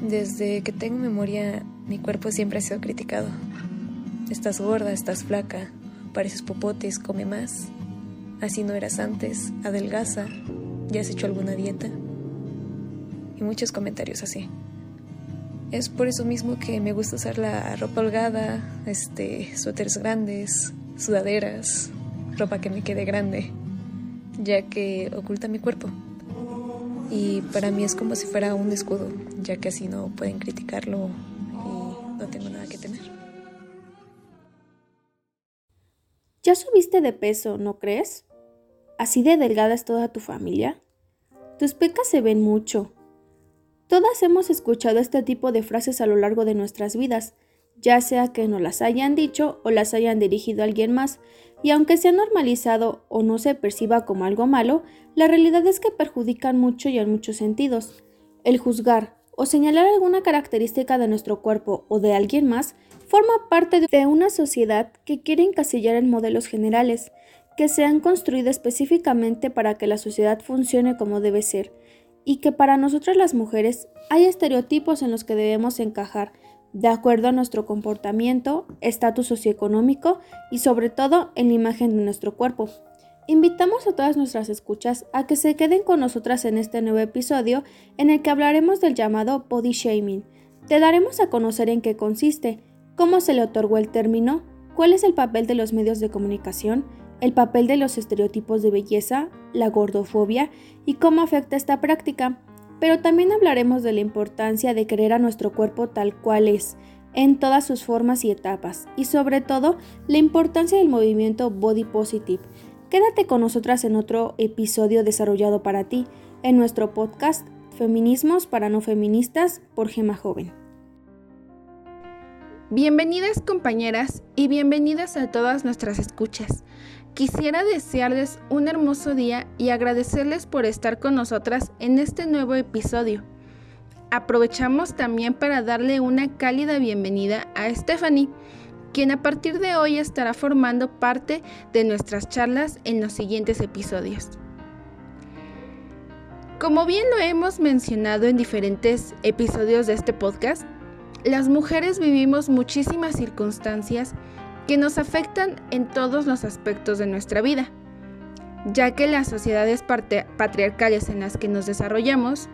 Desde que tengo memoria, mi cuerpo siempre ha sido criticado. Estás gorda, estás flaca, pareces popotes, come más. Así no eras antes, adelgaza, ya has hecho alguna dieta. Y muchos comentarios así. Es por eso mismo que me gusta usar la ropa holgada, este, suéteres grandes, sudaderas, ropa que me quede grande, ya que oculta mi cuerpo. Y para mí es como si fuera un escudo, ya que así no pueden criticarlo y no tengo nada que temer. Ya subiste de peso, ¿no crees? ¿Así de delgada es toda tu familia? Tus pecas se ven mucho, Todas hemos escuchado este tipo de frases a lo largo de nuestras vidas, ya sea que nos las hayan dicho o las hayan dirigido a alguien más, y aunque se ha normalizado o no se perciba como algo malo, la realidad es que perjudican mucho y en muchos sentidos. El juzgar o señalar alguna característica de nuestro cuerpo o de alguien más forma parte de una sociedad que quiere encasillar en modelos generales, que se han construido específicamente para que la sociedad funcione como debe ser, y que para nosotras las mujeres hay estereotipos en los que debemos encajar de acuerdo a nuestro comportamiento, estatus socioeconómico y sobre todo en la imagen de nuestro cuerpo. Invitamos a todas nuestras escuchas a que se queden con nosotras en este nuevo episodio en el que hablaremos del llamado body shaming. Te daremos a conocer en qué consiste, cómo se le otorgó el término, cuál es el papel de los medios de comunicación, el papel de los estereotipos de belleza, la gordofobia y cómo afecta esta práctica, pero también hablaremos de la importancia de querer a nuestro cuerpo tal cual es, en todas sus formas y etapas, y sobre todo la importancia del movimiento Body Positive. Quédate con nosotras en otro episodio desarrollado para ti, en nuestro podcast Feminismos para no feministas por Gema Joven. Bienvenidas compañeras y bienvenidas a todas nuestras escuchas. Quisiera desearles un hermoso día y agradecerles por estar con nosotras en este nuevo episodio. Aprovechamos también para darle una cálida bienvenida a Stephanie, quien a partir de hoy estará formando parte de nuestras charlas en los siguientes episodios. Como bien lo hemos mencionado en diferentes episodios de este podcast, las mujeres vivimos muchísimas circunstancias que nos afectan en todos los aspectos de nuestra vida, ya que las sociedades patriarcales en las que nos desarrollamos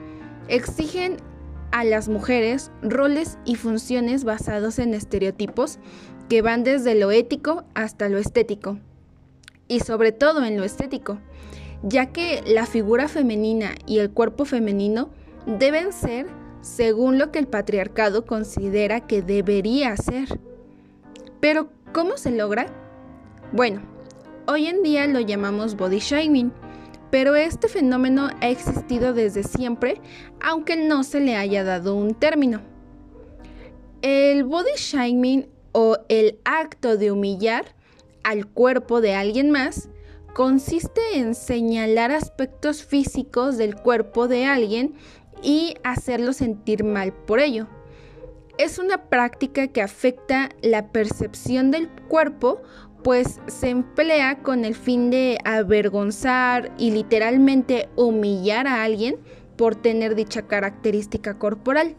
exigen a las mujeres roles y funciones basados en estereotipos que van desde lo ético hasta lo estético, y sobre todo en lo estético, ya que la figura femenina y el cuerpo femenino deben ser según lo que el patriarcado considera que debería ser. Pero ¿Cómo se logra? Bueno, hoy en día lo llamamos body shaming, pero este fenómeno ha existido desde siempre, aunque no se le haya dado un término. El body shaming o el acto de humillar al cuerpo de alguien más consiste en señalar aspectos físicos del cuerpo de alguien y hacerlo sentir mal por ello es una práctica que afecta la percepción del cuerpo, pues se emplea con el fin de avergonzar y literalmente humillar a alguien por tener dicha característica corporal.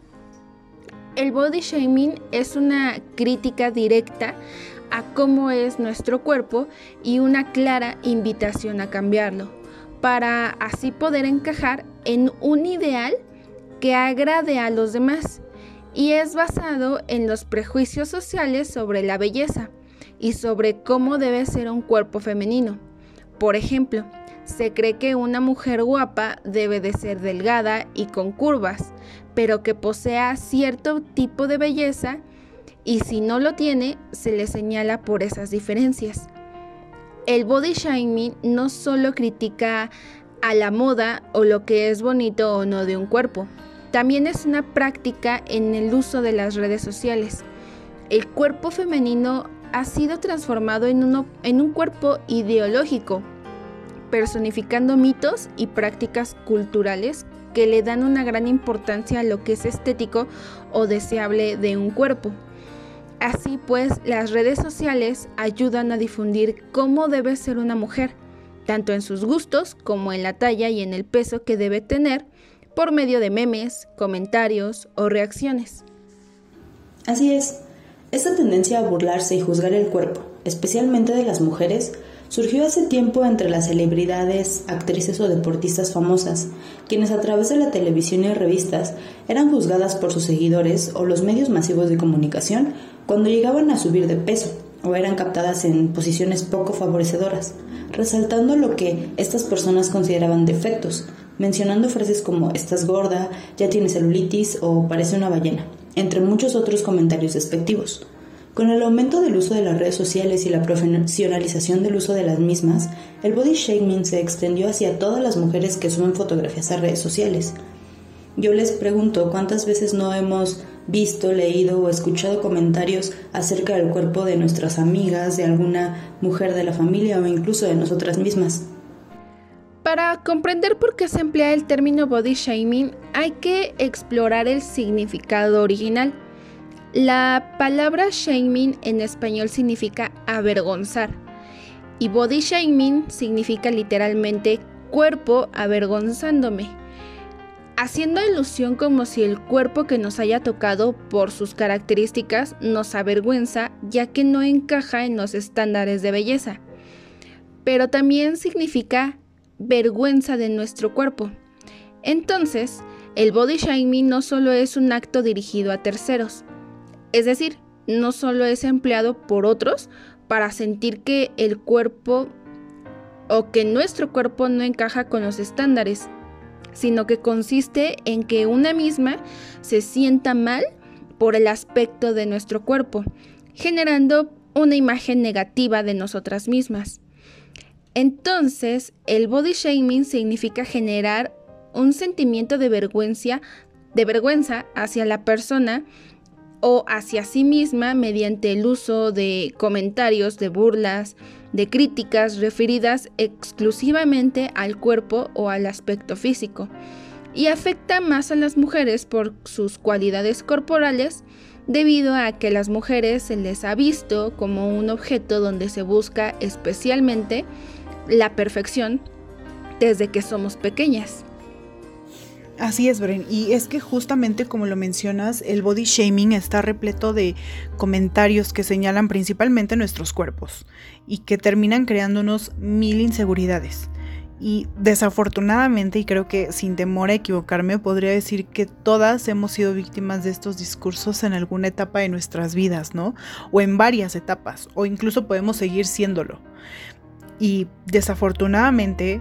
El body shaming es una crítica directa a cómo es nuestro cuerpo y una clara invitación a cambiarlo, para así poder encajar en un ideal que agrade a los demás y es basado en los prejuicios sociales sobre la belleza y sobre cómo debe ser un cuerpo femenino. Por ejemplo, se cree que una mujer guapa debe de ser delgada y con curvas, pero que posea cierto tipo de belleza y si no lo tiene, se le señala por esas diferencias. El body shaming no solo critica a la moda o lo que es bonito o no de un cuerpo, también es una práctica en el uso de las redes sociales. El cuerpo femenino ha sido transformado en, en un cuerpo ideológico, personificando mitos y prácticas culturales que le dan una gran importancia a lo que es estético o deseable de un cuerpo. Así pues, las redes sociales ayudan a difundir cómo debe ser una mujer, tanto en sus gustos como en la talla y en el peso que debe tener, por medio de memes, comentarios o reacciones. Así es, esta tendencia a burlarse y juzgar el cuerpo, especialmente de las mujeres, surgió hace tiempo entre las celebridades, actrices o deportistas famosas, quienes a través de la televisión y revistas eran juzgadas por sus seguidores o los medios masivos de comunicación cuando llegaban a subir de peso o eran captadas en posiciones poco favorecedoras, resaltando lo que estas personas consideraban defectos, mencionando frases como estás gorda, ya tienes celulitis o parece una ballena, entre muchos otros comentarios despectivos. Con el aumento del uso de las redes sociales y la profesionalización del uso de las mismas, el body shaming se extendió hacia todas las mujeres que suben fotografías a redes sociales. Yo les pregunto cuántas veces no hemos visto, leído o escuchado comentarios acerca del cuerpo de nuestras amigas, de alguna mujer de la familia o incluso de nosotras mismas. Para comprender por qué se emplea el término body shaming, hay que explorar el significado original. La palabra shaming en español significa avergonzar y body shaming significa literalmente cuerpo avergonzándome, haciendo ilusión como si el cuerpo que nos haya tocado por sus características nos avergüenza ya que no encaja en los estándares de belleza. Pero también significa vergüenza de nuestro cuerpo. Entonces, el body shaming no solo es un acto dirigido a terceros, es decir, no solo es empleado por otros para sentir que el cuerpo o que nuestro cuerpo no encaja con los estándares, sino que consiste en que una misma se sienta mal por el aspecto de nuestro cuerpo, generando una imagen negativa de nosotras mismas. Entonces, el body shaming significa generar un sentimiento de vergüenza, de vergüenza hacia la persona o hacia sí misma mediante el uso de comentarios, de burlas, de críticas referidas exclusivamente al cuerpo o al aspecto físico. Y afecta más a las mujeres por sus cualidades corporales debido a que las mujeres se les ha visto como un objeto donde se busca especialmente la perfección desde que somos pequeñas. Así es, Bren. Y es que justamente como lo mencionas, el body shaming está repleto de comentarios que señalan principalmente nuestros cuerpos y que terminan creándonos mil inseguridades. Y desafortunadamente, y creo que sin temor a equivocarme, podría decir que todas hemos sido víctimas de estos discursos en alguna etapa de nuestras vidas, ¿no? O en varias etapas, o incluso podemos seguir siéndolo. Y desafortunadamente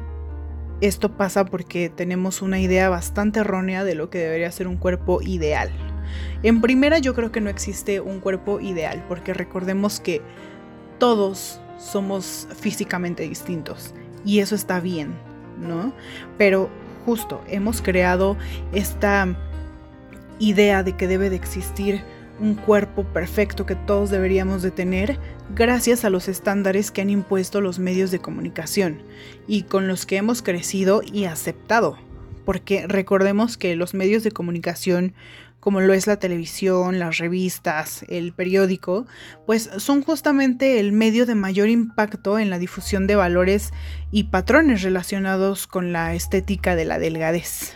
esto pasa porque tenemos una idea bastante errónea de lo que debería ser un cuerpo ideal. En primera yo creo que no existe un cuerpo ideal porque recordemos que todos somos físicamente distintos y eso está bien, ¿no? Pero justo hemos creado esta idea de que debe de existir un cuerpo perfecto que todos deberíamos de tener gracias a los estándares que han impuesto los medios de comunicación y con los que hemos crecido y aceptado. Porque recordemos que los medios de comunicación, como lo es la televisión, las revistas, el periódico, pues son justamente el medio de mayor impacto en la difusión de valores y patrones relacionados con la estética de la delgadez.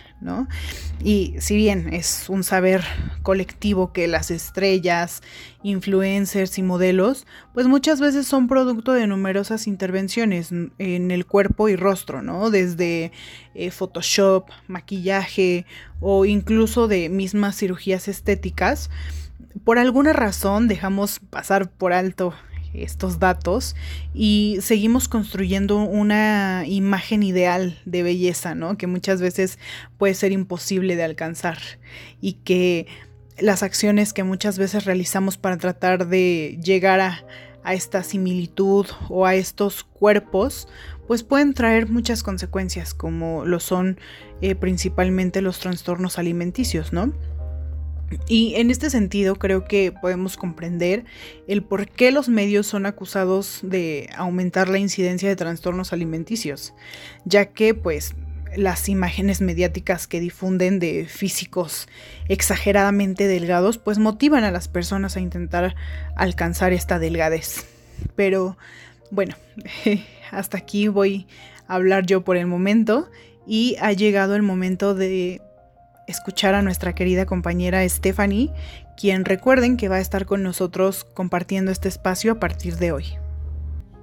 Y si bien es un saber colectivo que las estrellas, influencers y modelos, pues muchas veces son producto de numerosas intervenciones en el cuerpo y rostro, ¿no? Desde eh, Photoshop, maquillaje o incluso de mismas cirugías estéticas. Por alguna razón dejamos pasar por alto estos datos y seguimos construyendo una imagen ideal de belleza, ¿no? Que muchas veces puede ser imposible de alcanzar y que las acciones que muchas veces realizamos para tratar de llegar a, esta similitud o a estos cuerpos, pues pueden traer muchas consecuencias, como lo son eh, principalmente los trastornos alimenticios, ¿no? Y en este sentido creo que podemos comprender el por qué los medios son acusados de aumentar la incidencia de trastornos alimenticios, ya que pues las imágenes mediáticas que difunden de físicos exageradamente delgados pues motivan a las personas a intentar alcanzar esta delgadez. Pero bueno, hasta aquí voy a hablar yo por el momento y ha llegado el momento de escuchar a nuestra querida compañera Stephanie, quien recuerden que va a estar con nosotros compartiendo este espacio a partir de hoy.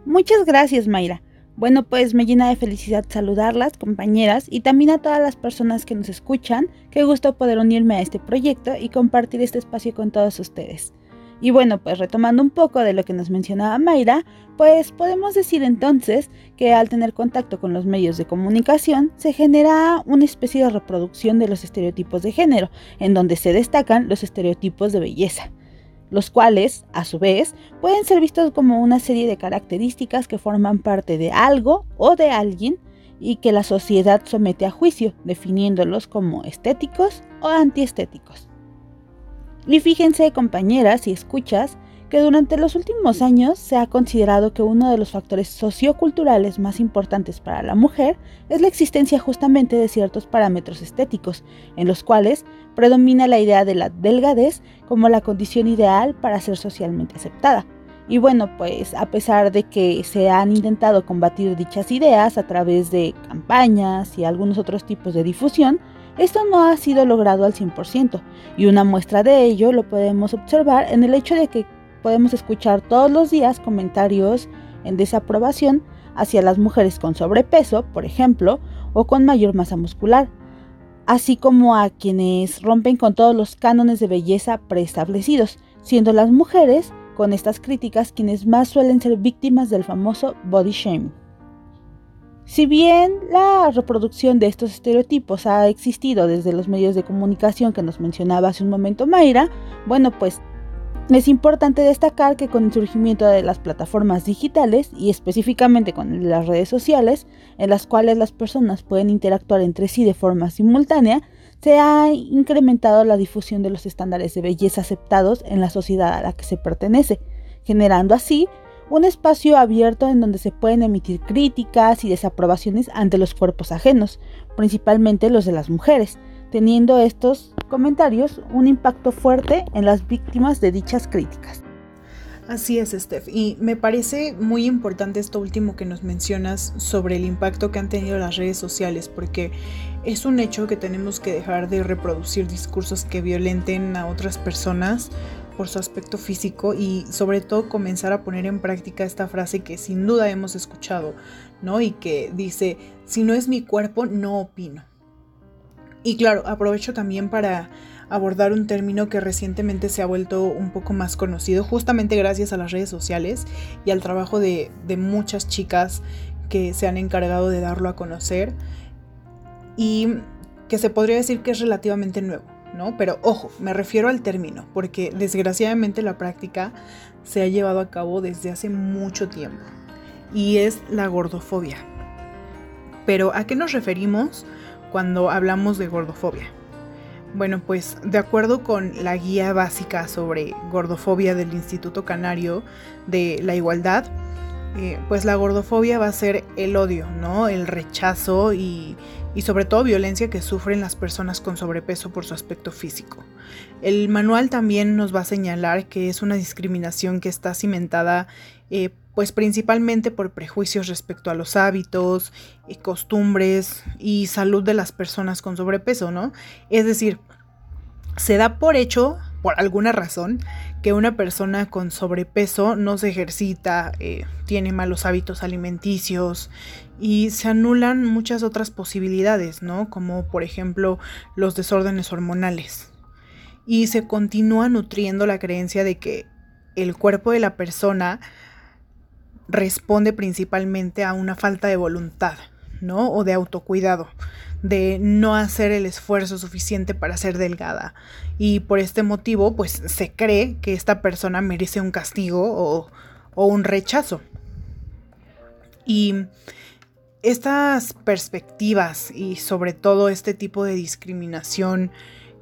Muchas gracias, Mayra. Bueno, pues me llena de felicidad saludarlas, compañeras, y también a todas las personas que nos escuchan. Qué gusto poder unirme a este proyecto y compartir este espacio con todos ustedes. Y bueno, pues retomando un poco de lo que nos mencionaba Mayra, pues podemos decir entonces que al tener contacto con los medios de comunicación se genera una especie de reproducción de los estereotipos de género, en donde se destacan los estereotipos de belleza, los cuales, a su vez, pueden ser vistos como una serie de características que forman parte de algo o de alguien y que la sociedad somete a juicio, definiéndolos como estéticos o antiestéticos. Y fíjense, compañeras y escuchas, que durante los últimos años se ha considerado que uno de los factores socioculturales más importantes para la mujer es la existencia justamente de ciertos parámetros estéticos, en los cuales predomina la idea de la delgadez como la condición ideal para ser socialmente aceptada. Y bueno, pues a pesar de que se han intentado combatir dichas ideas a través de campañas y algunos otros tipos de difusión, esto no ha sido logrado al 100% y una muestra de ello lo podemos observar en el hecho de que podemos escuchar todos los días comentarios en desaprobación hacia las mujeres con sobrepeso, por ejemplo, o con mayor masa muscular, así como a quienes rompen con todos los cánones de belleza preestablecidos, siendo las mujeres con estas críticas quienes más suelen ser víctimas del famoso body shame. Si bien la reproducción de estos estereotipos ha existido desde los medios de comunicación que nos mencionaba hace un momento Mayra, bueno pues es importante destacar que con el surgimiento de las plataformas digitales y específicamente con las redes sociales, en las cuales las personas pueden interactuar entre sí de forma simultánea, se ha incrementado la difusión de los estándares de belleza aceptados en la sociedad a la que se pertenece, generando así un espacio abierto en donde se pueden emitir críticas y desaprobaciones ante los cuerpos ajenos, principalmente los de las mujeres, teniendo estos comentarios un impacto fuerte en las víctimas de dichas críticas. Así es, Steph. Y me parece muy importante esto último que nos mencionas sobre el impacto que han tenido las redes sociales, porque es un hecho que tenemos que dejar de reproducir discursos que violenten a otras personas por su aspecto físico y sobre todo comenzar a poner en práctica esta frase que sin duda hemos escuchado, ¿no? Y que dice, si no es mi cuerpo, no opino. Y claro, aprovecho también para abordar un término que recientemente se ha vuelto un poco más conocido, justamente gracias a las redes sociales y al trabajo de, de muchas chicas que se han encargado de darlo a conocer y que se podría decir que es relativamente nuevo ¿no? Pero ojo, me refiero al término, porque desgraciadamente la práctica se ha llevado a cabo desde hace mucho tiempo, y es la gordofobia. Pero ¿a qué nos referimos cuando hablamos de gordofobia? Bueno, pues de acuerdo con la guía básica sobre gordofobia del Instituto Canario de la Igualdad, eh, pues la gordofobia va a ser el odio, ¿no? El rechazo y y sobre todo violencia que sufren las personas con sobrepeso por su aspecto físico. El manual también nos va a señalar que es una discriminación que está cimentada eh, pues principalmente por prejuicios respecto a los hábitos, eh, costumbres y salud de las personas con sobrepeso, ¿no? Es decir, se da por hecho, por alguna razón, que una persona con sobrepeso no se ejercita, eh, tiene malos hábitos alimenticios y se anulan muchas otras posibilidades, ¿no? Como por ejemplo los desórdenes hormonales. Y se continúa nutriendo la creencia de que el cuerpo de la persona responde principalmente a una falta de voluntad, ¿no? O de autocuidado, de no hacer el esfuerzo suficiente para ser delgada. Y por este motivo, pues se cree que esta persona merece un castigo o, un rechazo. Y estas perspectivas y sobre todo este tipo de discriminación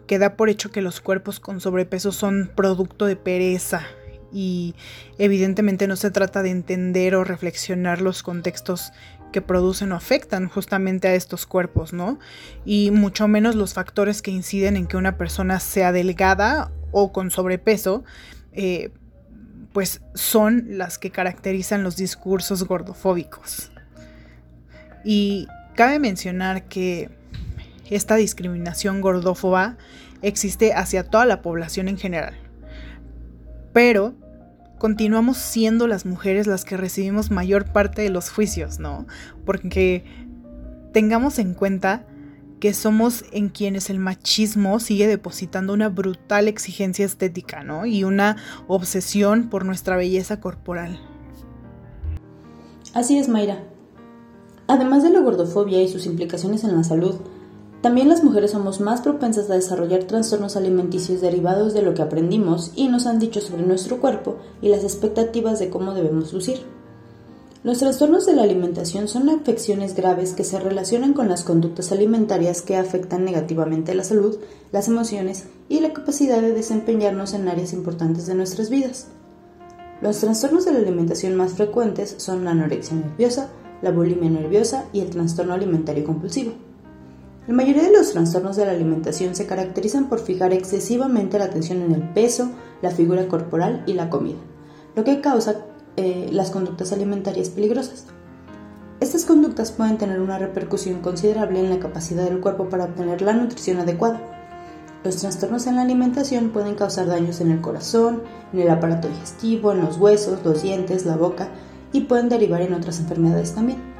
que da por hecho que los cuerpos con sobrepeso son producto de pereza y evidentemente no se trata de entender o reflexionar los contextos que producen o afectan justamente a estos cuerpos, ¿no? Y mucho menos los factores que inciden en que una persona sea delgada o con sobrepeso, eh, pues son las que caracterizan los discursos gordofóbicos. Y cabe mencionar que esta discriminación gordófoba existe hacia toda la población en general. Pero continuamos siendo las mujeres las que recibimos mayor parte de los juicios, ¿no? Porque tengamos en cuenta que somos en quienes el machismo sigue depositando una brutal exigencia estética, ¿no? Y una obsesión por nuestra belleza corporal. Así es, Mayra. Además de la gordofobia y sus implicaciones en la salud, también las mujeres somos más propensas a desarrollar trastornos alimenticios derivados de lo que aprendimos y nos han dicho sobre nuestro cuerpo y las expectativas de cómo debemos lucir. Los trastornos de la alimentación son afecciones graves que se relacionan con las conductas alimentarias que afectan negativamente la salud, las emociones y la capacidad de desempeñarnos en áreas importantes de nuestras vidas. Los trastornos de la alimentación más frecuentes son la anorexia nerviosa, la bulimia nerviosa y el trastorno alimentario compulsivo. La mayoría de los trastornos de la alimentación se caracterizan por fijar excesivamente la atención en el peso, la figura corporal y la comida, lo que causa eh, las conductas alimentarias peligrosas. Estas conductas pueden tener una repercusión considerable en la capacidad del cuerpo para obtener la nutrición adecuada. Los trastornos en la alimentación pueden causar daños en el corazón, en el aparato digestivo, en los huesos, los dientes, la boca y pueden derivar en otras enfermedades también.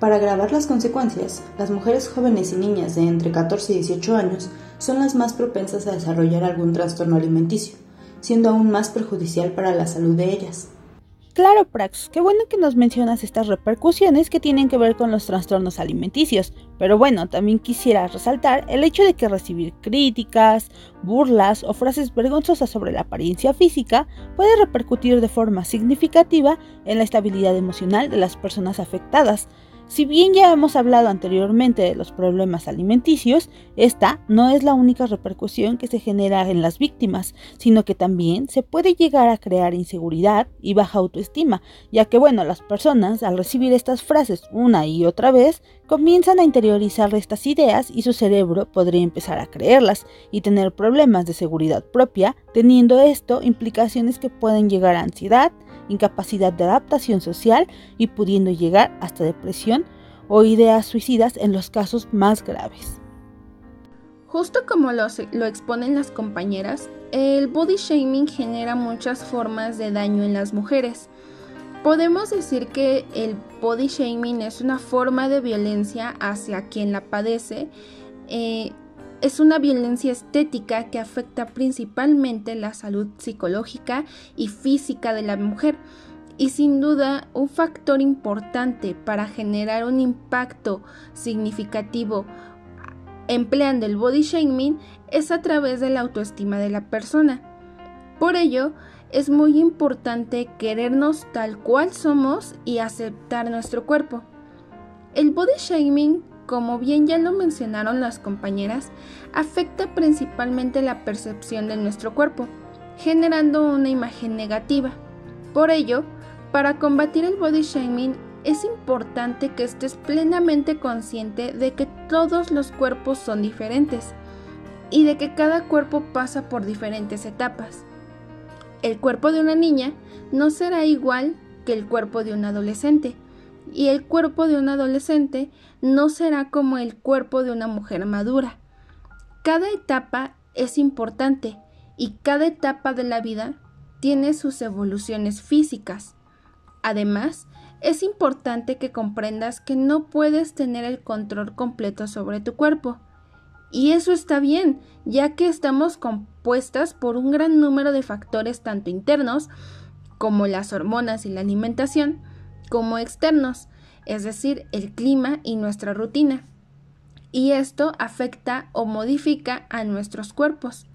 Para agravar las consecuencias, las mujeres jóvenes y niñas de entre 14 y 18 años son las más propensas a desarrollar algún trastorno alimenticio, siendo aún más perjudicial para la salud de ellas. Claro, Prax, qué bueno que nos mencionas estas repercusiones que tienen que ver con los trastornos alimenticios, pero bueno, también quisiera resaltar el hecho de que recibir críticas, burlas o frases vergonzosas sobre la apariencia física puede repercutir de forma significativa en la estabilidad emocional de las personas afectadas, si bien ya hemos hablado anteriormente de los problemas alimenticios, esta no es la única repercusión que se genera en las víctimas, sino que también se puede llegar a crear inseguridad y baja autoestima, ya que bueno, las personas al recibir estas frases una y otra vez comienzan a interiorizar estas ideas y su cerebro podría empezar a creerlas y tener problemas de seguridad propia, teniendo esto implicaciones que pueden llegar a ansiedad, incapacidad de adaptación social y pudiendo llegar hasta depresión o ideas suicidas en los casos más graves. Justo como lo, exponen las compañeras, el body shaming genera muchas formas de daño en las mujeres. Podemos decir que el body shaming es una forma de violencia hacia quien la padece. Eh, es una violencia estética que afecta principalmente la salud psicológica y física de la mujer y sin duda un factor importante para generar un impacto significativo empleando el body shaming es a través de la autoestima de la persona. Por ello, es muy importante querernos tal cual somos y aceptar nuestro cuerpo. El body shaming como bien ya lo mencionaron las compañeras, afecta principalmente la percepción de nuestro cuerpo, generando una imagen negativa. Por ello, para combatir el body shaming es importante que estés plenamente consciente de que todos los cuerpos son diferentes y de que cada cuerpo pasa por diferentes etapas. El cuerpo de una niña no será igual que el cuerpo de un adolescente y el cuerpo de un adolescente no será como el cuerpo de una mujer madura. Cada etapa es importante y cada etapa de la vida tiene sus evoluciones físicas. Además, es importante que comprendas que no puedes tener el control completo sobre tu cuerpo. Y eso está bien, ya que estamos compuestas por un gran número de factores tanto internos como las hormonas y la alimentación, como externos, es decir, el clima y nuestra rutina. Y esto afecta o modifica a nuestros cuerpos.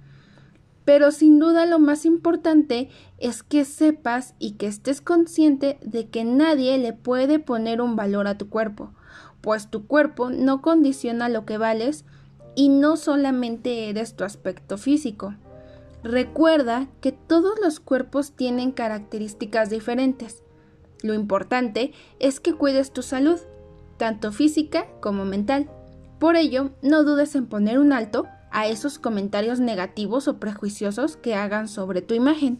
Pero sin duda lo más importante es que sepas y que estés consciente de que nadie le puede poner un valor a tu cuerpo, pues tu cuerpo no condiciona lo que vales y no solamente eres tu aspecto físico. Recuerda que todos los cuerpos tienen características diferentes lo importante es que cuides tu salud, tanto física como mental. Por ello, no dudes en poner un alto a esos comentarios negativos o prejuiciosos que hagan sobre tu imagen.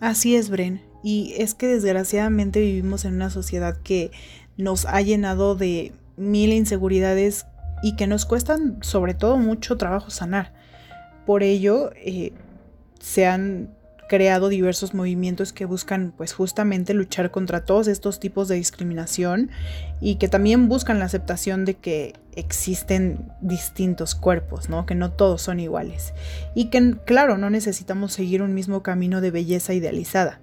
Así es, Bren. Y es que desgraciadamente vivimos en una sociedad que nos ha llenado de mil inseguridades y que nos cuestan sobre todo mucho trabajo sanar. Por ello, eh, se han creado diversos movimientos que buscan pues justamente luchar contra todos estos tipos de discriminación y que también buscan la aceptación de que existen distintos cuerpos, ¿no? Que no todos son iguales y que claro, no necesitamos seguir un mismo camino de belleza idealizada.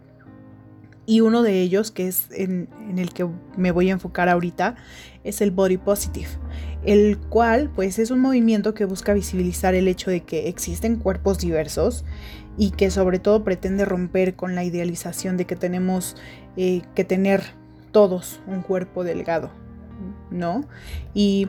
Y uno de ellos, que es en, en el que me voy a enfocar ahorita, es el Body Positive, el cual pues es un movimiento que busca visibilizar el hecho de que existen cuerpos diversos y que sobre todo pretende romper con la idealización de que tenemos eh, que tener todos un cuerpo delgado, ¿no? Y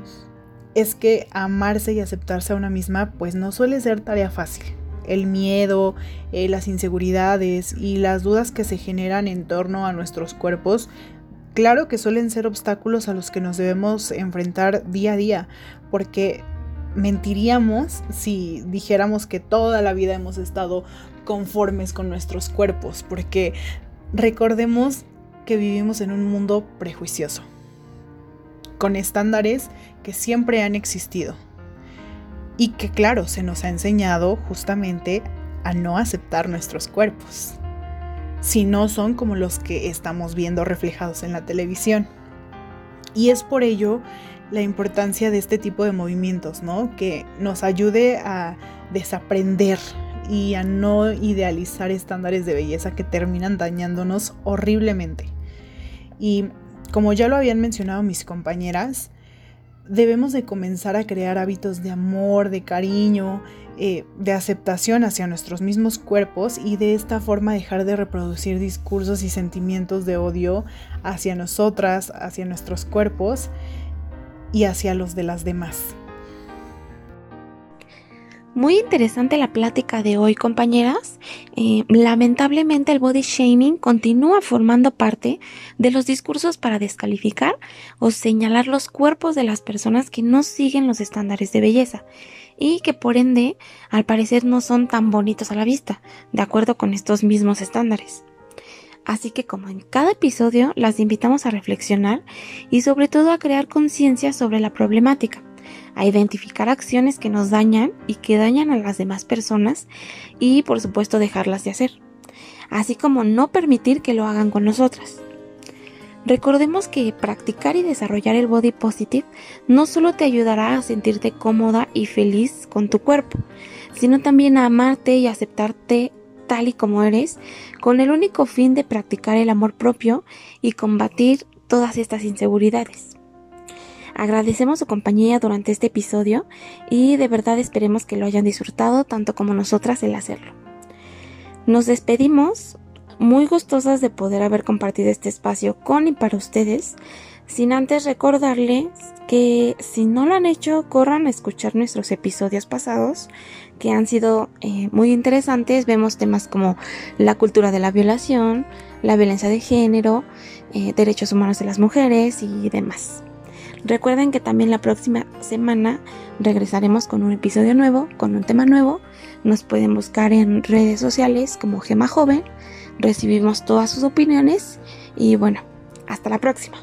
es que amarse y aceptarse a una misma pues no suele ser tarea fácil. El miedo, eh, las inseguridades y las dudas que se generan en torno a nuestros cuerpos, claro que suelen ser obstáculos a los que nos debemos enfrentar día a día, porque mentiríamos si dijéramos que toda la vida hemos estado conformes con nuestros cuerpos, porque recordemos que vivimos en un mundo prejuicioso, con estándares que siempre han existido y que claro, se nos ha enseñado justamente a no aceptar nuestros cuerpos, si no son como los que estamos viendo reflejados en la televisión. Y es por ello la importancia de este tipo de movimientos, ¿no? Que nos ayude a desaprender y a no idealizar estándares de belleza que terminan dañándonos horriblemente. Y como ya lo habían mencionado mis compañeras, debemos de comenzar a crear hábitos de amor, de cariño, eh, de aceptación hacia nuestros mismos cuerpos y de esta forma dejar de reproducir discursos y sentimientos de odio hacia nosotras, hacia nuestros cuerpos y hacia los de las demás. Muy interesante la plática de hoy, compañeras. Eh, lamentablemente el body shaming continúa formando parte de los discursos para descalificar o señalar los cuerpos de las personas que no siguen los estándares de belleza y que por ende al parecer no son tan bonitos a la vista, de acuerdo con estos mismos estándares. Así que como en cada episodio, las invitamos a reflexionar y sobre todo a crear conciencia sobre la problemática, a identificar acciones que nos dañan y que dañan a las demás personas y por supuesto dejarlas de hacer, así como no permitir que lo hagan con nosotras. Recordemos que practicar y desarrollar el body positive no solo te ayudará a sentirte cómoda y feliz con tu cuerpo, sino también a amarte y aceptarte tal y como eres, con el único fin de practicar el amor propio y combatir todas estas inseguridades. Agradecemos su compañía durante este episodio y de verdad esperemos que lo hayan disfrutado tanto como nosotras el hacerlo. Nos despedimos muy gustosas de poder haber compartido este espacio con y para ustedes, sin antes recordarles que si no lo han hecho, corran a escuchar nuestros episodios pasados que han sido eh, muy interesantes. Vemos temas como la cultura de la violación, la violencia de género, eh, derechos humanos de las mujeres y demás. Recuerden que también la próxima semana regresaremos con un episodio nuevo, con un tema nuevo. Nos pueden buscar en redes sociales como Gema Joven. Recibimos todas sus opiniones y bueno, hasta la próxima.